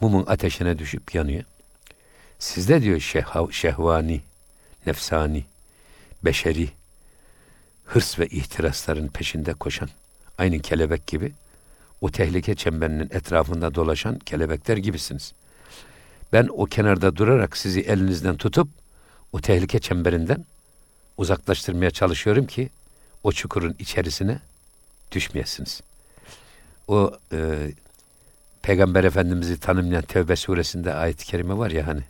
mumun ateşine düşüp yanıyor. Sizde diyor şehva, şehvani, nefsani, beşeri, hırs ve ihtirasların peşinde koşan, aynı kelebek gibi, o tehlike çemberinin etrafında dolaşan kelebekler gibisiniz. Ben o kenarda durarak sizi elinizden tutup o tehlike çemberinden uzaklaştırmaya çalışıyorum ki o çukurun içerisine düşmeyesiniz. O e, Peygamber Efendimiz'i tanımlayan Tevbe suresinde ayet-i kerime var ya hani.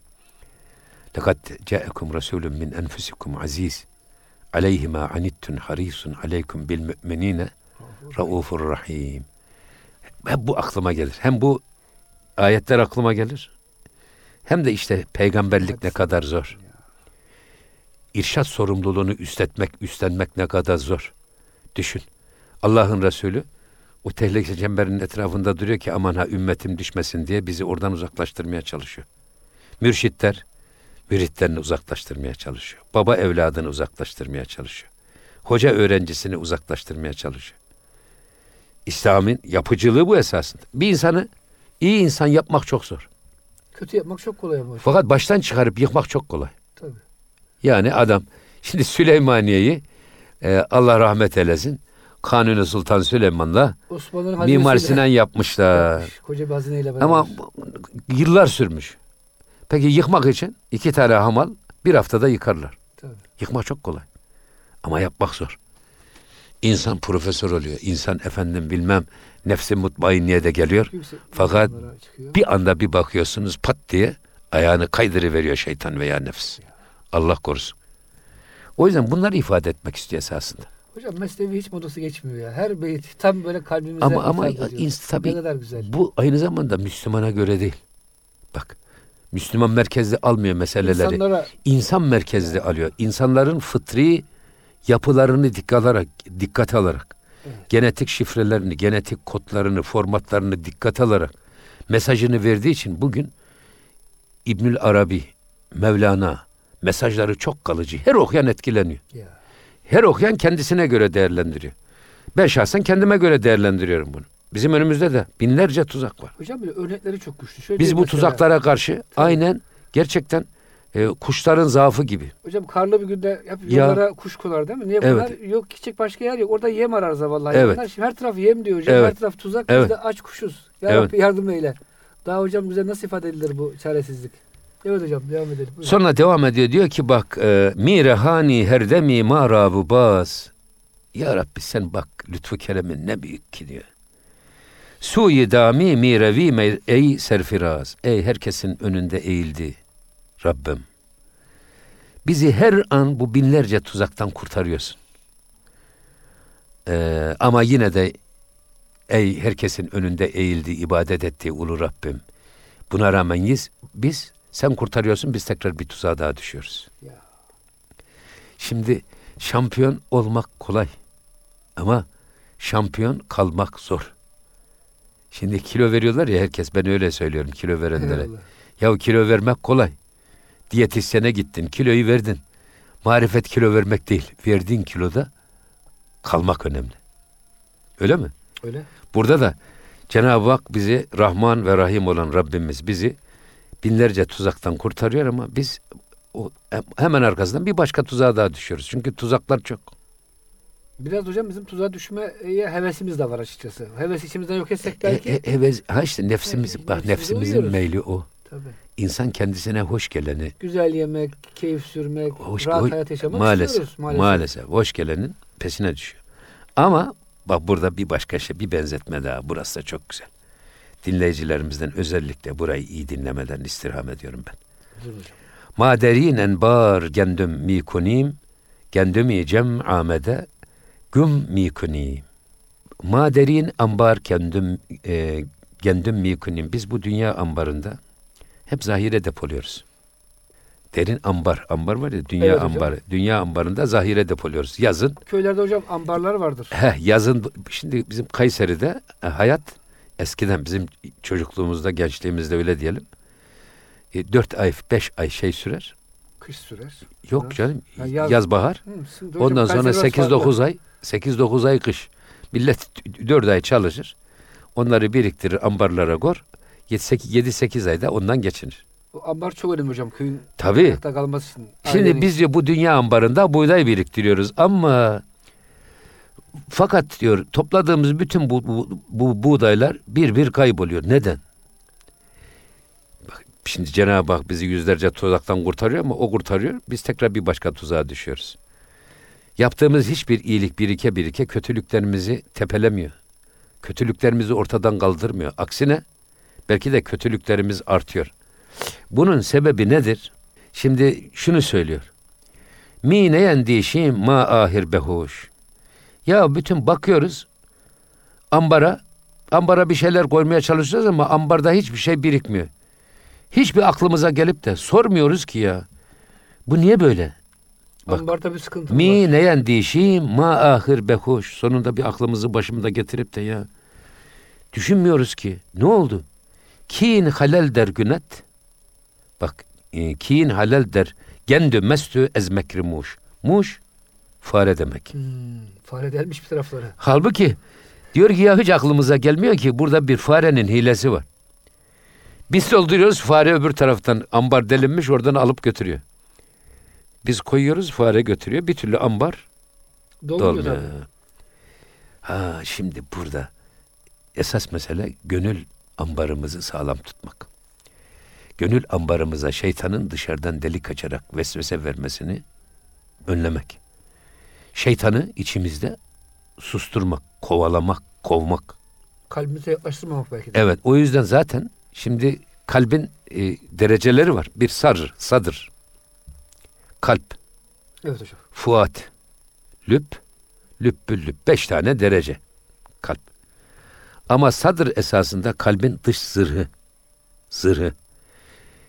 Lekat ce'ekum rasulun min enfusikum aziz aleyhima anittun harisun aleykum bil müminine raufur rahim. Hem bu aklıma gelir. Hem bu ayetler aklıma gelir. Hem de işte peygamberlik ne kadar zor. İrşat sorumluluğunu üstletmek, üstlenmek ne kadar zor. Düşün. Allah'ın Resulü o tehlike çemberinin etrafında duruyor ki aman ha ümmetim düşmesin diye bizi oradan uzaklaştırmaya çalışıyor. Mürşitler, müritlerini uzaklaştırmaya çalışıyor. Baba evladını uzaklaştırmaya çalışıyor. Hoca öğrencisini uzaklaştırmaya çalışıyor. İslam'ın yapıcılığı bu esasında. Bir insanı iyi insan yapmak çok zor. kötü yapmak çok kolay ama. Fakat baştan çıkarıp yıkmak çok kolay. Tabii. Yani adam şimdi Süleymaniye'yi e, Allah rahmet eylesin Kanuni Sultan Süleyman'la Mimar Sinan yapmışlar. yapmış. Koca bir hazineyle beraber. Ama yıllar sürmüş. Peki yıkmak için iki tane hamal bir haftada yıkarlar. Tabii. Yıkmak çok kolay. Ama yapmak zor. İnsan profesör oluyor. İnsan efendim bilmem nefsi mutmainniye de geliyor. Yüksek Fakat bir anda bir bakıyorsunuz pat diye ayağını kaydırıveriyor şeytan veya nefs. Allah korusun. O yüzden bunları ifade etmek istiyor esasında. Hocam Mesnevi hiç modası geçmiyor ya. Her beyt tam böyle kalbimize Ama ama ins- tabii Ne kadar güzel. bu aynı zamanda Müslümana göre değil. Bak Müslüman merkezli almıyor meseleleri. İnsanlara İnsan merkezli alıyor. İnsanların fıtri yapılarını dikkat alarak, dikkat alarak Evet. genetik şifrelerini, genetik kodlarını, formatlarını dikkat alarak mesajını verdiği için bugün İbnül Arabi, Mevlana mesajları çok kalıcı. Her okuyan etkileniyor. ya. Her okuyan kendisine göre değerlendiriyor. Ben şahsen kendime göre değerlendiriyorum bunu. Bizim önümüzde de binlerce tuzak var. Hocam örnekleri çok güçlü. Şöyle Biz bu mesela- tuzaklara karşı aynen gerçekten e, kuşların zaafı gibi. Hocam karlı bir günde hep Ya. yollara kuş konar değil mi? Niye Evet. konar? Yok gidecek başka yer yok. Orada yem ararız vallahi. Evet. hayvanlar. Şimdi her taraf yem diyor hocam. Evet. Her taraf tuzak. Evet. Biz de aç kuşuz. Ya Evet. Rabbi yardım eyle. Daha hocam bize nasıl ifade edilir bu çaresizlik? Evet hocam devam edelim. Buyurun. Sonra devam ediyor diyor ki bak e, mirehani herdemi marabu baz. Ya Rabbi sen bak lütfu keremin ne büyük ki diyor. Suyi dami mirevi ey serfiraz. Ey herkesin önünde eğildi Rabbim. Bizi her an bu binlerce tuzaktan kurtarıyorsun. Ee, ama yine de ey herkesin önünde eğildi, ibadet etti ulu Rabbim. Buna rağmen biz, biz sen kurtarıyorsun biz tekrar bir tuzağa daha düşüyoruz. Şimdi şampiyon olmak kolay ama şampiyon kalmak zor. Şimdi kilo veriyorlar ya herkes ben öyle söylüyorum kilo verenlere. Eyvallah. Ya kilo vermek kolay. Diyetisyene gittin kiloyu verdin. Marifet kilo vermek değil. Verdiğin kiloda kalmak önemli. Öyle mi? Öyle. Burada da Cenab-ı Hak bizi Rahman ve Rahim olan Rabbimiz bizi binlerce tuzaktan kurtarıyor ama biz o hemen arkasından bir başka tuzağa daha düşüyoruz. Çünkü tuzaklar çok. Biraz hocam bizim tuzağa düşmeye hevesimiz de var açıkçası. Heves içimizden yok etsek E, belki. e, evet, ha işte nefsimiz, Evet, bak nefsimizin uyuyoruz. meyli o. Tabii. İnsan kendisine hoş geleni, Güzel yemek, keyif sürmek, hoş, rahat hoş- hayat yaşamak maalesef, istiyoruz. Maalesef. maalesef hoş gelenin pesine düşüyor. Ama bak burada bir başka şey, bir benzetme daha. Burası da çok güzel. Dinleyicilerimizden özellikle burayı iyi dinlemeden istirham ediyorum ben. Maderinen bar gendüm mi kunim, gendümi cem amede güm mi kunim. Maderin ambar kendüm e, gendüm mi kunim. Biz bu dünya ambarında hep zahire depoluyoruz. Derin ambar, ambar var ya dünya Evet hocam. ambarı. Dünya ambarında zahire depoluyoruz. Yazın, Köylerde hocam ambarlar vardır. heh, yazın şimdi bizim Kayseri'de e, hayat eskiden bizim çocukluğumuzda, gençliğimizde öyle diyelim. E, dört ay, beş ay şey sürer. Kış sürer. Yok Ha. canım. Yaz, yaz- bahar. Hı, hocam Ondan sonra Kayseri biraz 8-9 farklı. ay 8-9 ay kış. Millet 4 ay çalışır. Onları biriktirir ambarlara kor. 7-8 ayda ondan geçinir. Bu ambar çok önemli hocam köyün Tabii. kalması için. Şimdi ailenin. biz bu dünya ambarında buğday biriktiriyoruz ama fakat diyor topladığımız bütün bu, bu, bu buğdaylar bir bir kayboluyor. Neden? Şimdi Cenab-ı Hak bizi yüzlerce tuzaktan kurtarıyor ama o kurtarıyor. Biz tekrar bir başka tuzağa düşüyoruz. Yaptığımız hiçbir iyilik birike birike kötülüklerimizi tepelemiyor. Kötülüklerimizi ortadan kaldırmıyor. Aksine belki de kötülüklerimiz artıyor. Bunun sebebi nedir? Şimdi şunu söylüyor. Mi ne endişim ma ahir behuş. Ya bütün bakıyoruz ambara, ambara bir şeyler koymaya çalışıyoruz ama ambarda hiçbir şey birikmiyor. Hiçbir aklımıza gelip de sormuyoruz ki ya. Bu niye böyle? bak. Ambarda bir sıkıntı var. Mi ne endişim ma ahir behuş. Sonunda bir aklımızı başımıza getirip de ya. Düşünmüyoruz ki. Ne oldu? Kin halel der günet. Bak e, kin halel der. Gendü mestü ez mekrimuş. Muş fare demek. Hmm, fare delmiş bir tarafları. Halbuki diyor ki ya hiç aklımıza gelmiyor ki burada bir farenin hilesi var. Biz dolduruyoruz fare öbür taraftan ambar delinmiş oradan alıp götürüyor. Biz koyuyoruz fare götürüyor bir türlü ambar Dolmuyor. Ha şimdi burada esas mesele gönül ambarımızı sağlam tutmak. Gönül ambarımıza şeytanın dışarıdan delik açarak vesvese vermesini önlemek. Şeytanı içimizde susturmak, kovalamak, kovmak. Kalbimize yaklaştırmamak belki de. Evet o yüzden zaten şimdi kalbin e, dereceleri var. Bir sarır, sadır, kalp, Evet hocam. fuat, lüb, lübbül lüb. Beş tane derece kalp. Ama sadır esasında kalbin dış zırhı. Zırhı.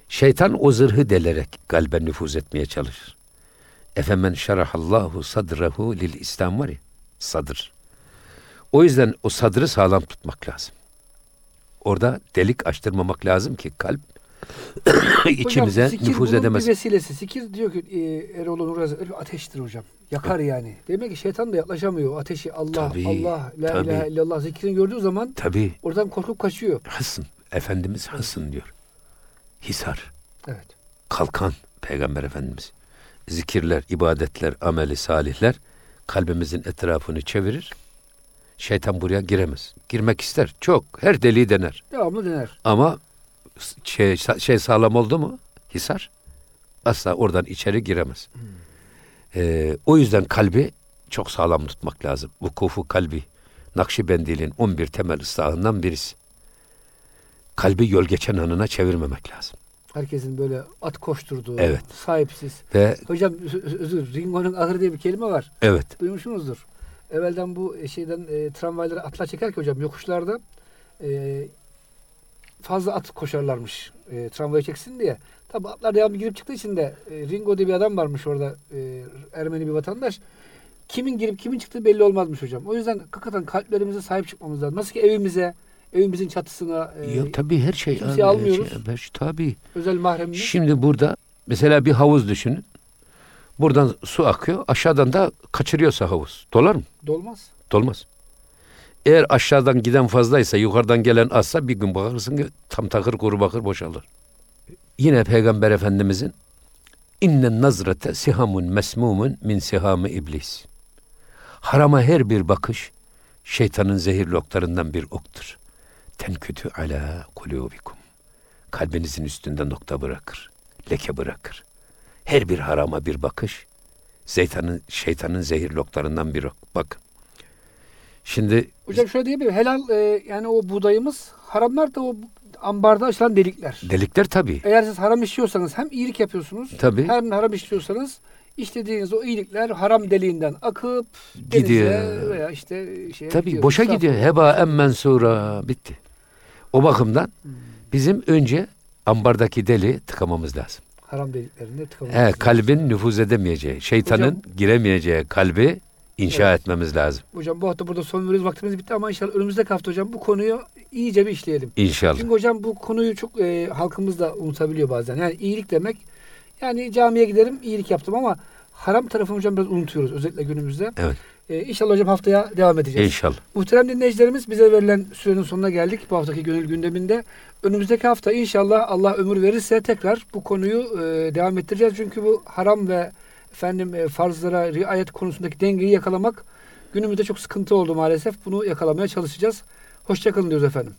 Şeytan o zırhı delerek kalbe nüfuz etmeye çalışır. Efemen şerahallahu sadrahu lil İslam var ya. Sadır. O yüzden o sadrı sağlam tutmak lazım. Orada delik açtırmamak lazım ki kalp içimize hocam, sikir nüfuz edemez. bir vesilesi. Sikir diyor ki e, Erol Onur Hazretleri bir ateştir hocam. Yakar yani. Demek ki şeytan da yaklaşamıyor. Ateşi Allah, Tabii, Allah, la tabii. ilahe illallah zikrini gördüğü zaman Tabii oradan korkup kaçıyor. hısın. Efendimiz hısın diyor. Hisar. Evet. kalkan Peygamber Efendimiz. Zikirler, ibadetler, ameli salihler kalbimizin etrafını çevirir. Şeytan buraya giremez. Girmek ister. Çok. Her deliği dener. Devamlı dener. Ama şey, şey sağlam oldu mu? Hisar. Asla oradan içeri giremez. Ee, o yüzden kalbi çok sağlam tutmak lazım. Vukufu kalbi. Nakşibendiliğin 11 temel ıslahından birisi. Kalbi yol geçen anına çevirmemek lazım. Herkesin böyle at koşturduğu, Evet. sahipsiz. Ve Hocam özür, Ringo'nun ahırı diye bir kelime var. evet Duymuşsunuzdur. Evvelden bu e, şeyden e, tramvayları atlar çeker ki hocam yokuşlarda e, fazla at koşarlarmış e, tramvayı çeksin diye. Tabi atlar devamlı girip çıktığı için de e, Ringo diye bir adam varmış orada e, Ermeni bir vatandaş. Kimin girip kimin çıktığı belli olmazmış hocam. O yüzden hakikaten kalplerimize sahip çıkmamız lazım. Nasıl ki evimize, evimizin çatısına, e, Yok tabii her şey. kimseyi her almıyoruz. Şey, her şey, tabii. özel mahremimiz. Şimdi burada mesela bir havuz düşünün. Buradan su akıyor. Aşağıdan da kaçırıyorsa havuz. Dolar mı? Dolmaz. Dolmaz. Eğer aşağıdan giden fazlaysa yukarıdan gelen azsa bir gün bakarsın ki tam takır kuru bakır boşalır. Yine Peygamber Efendimizin innen nazrete sihamun mesmumun min sihamı iblis. Harama her bir bakış şeytanın zehirli oklarından bir oktur. Tenkütü ala kulubikum. Kalbinizin üstünde nokta bırakır. Leke bırakır. Her bir harama bir bakış şeytanın şeytanın zehirli oklarından bir. Bakın. Şimdi Hocam şöyle diyebilirim. Helal e, yani o buğdayımız haramlar da o ambarda açılan delikler. delikler tabii. Eğer siz haram işliyorsanız hem iyilik yapıyorsunuz Tabii. hem haram işliyorsanız işlediğiniz o iyilikler haram deliğinden akıp Gidiyor. veya işte şeye Tabii gidiyor. boşa gidiyor. Heba en mensura bitti. O bakımdan Hmm. bizim önce ambardaki deli tıkamamız lazım. Haram deliklerinde tıkamamız He, lazım. kalbin nüfuz edemeyeceği, şeytanın Hocam- giremeyeceği kalbi inşa Evet. etmemiz lazım. Hocam bu hafta burada son veriyoruz. Vaktimiz bitti ama inşallah önümüzdeki hafta hocam bu konuyu iyice bir işleyelim. İnşallah. Çünkü hocam bu konuyu çok e, halkımız da unutabiliyor bazen. Yani iyilik demek yani camiye giderim iyilik yaptım ama haram tarafını hocam biraz unutuyoruz özellikle günümüzde. Evet. E, inşallah hocam haftaya devam edeceğiz. İnşallah. Muhterem dinleyicilerimiz bize verilen sürenin sonuna geldik bu haftaki gönül gündeminde. Önümüzdeki hafta inşallah Allah ömür verirse tekrar bu konuyu e, devam ettireceğiz. Çünkü bu haram ve efendim e, farzlara riayet konusundaki dengeyi yakalamak günümüzde çok sıkıntı oldu maalesef. Bunu yakalamaya çalışacağız. Hoşçakalın diyoruz efendim.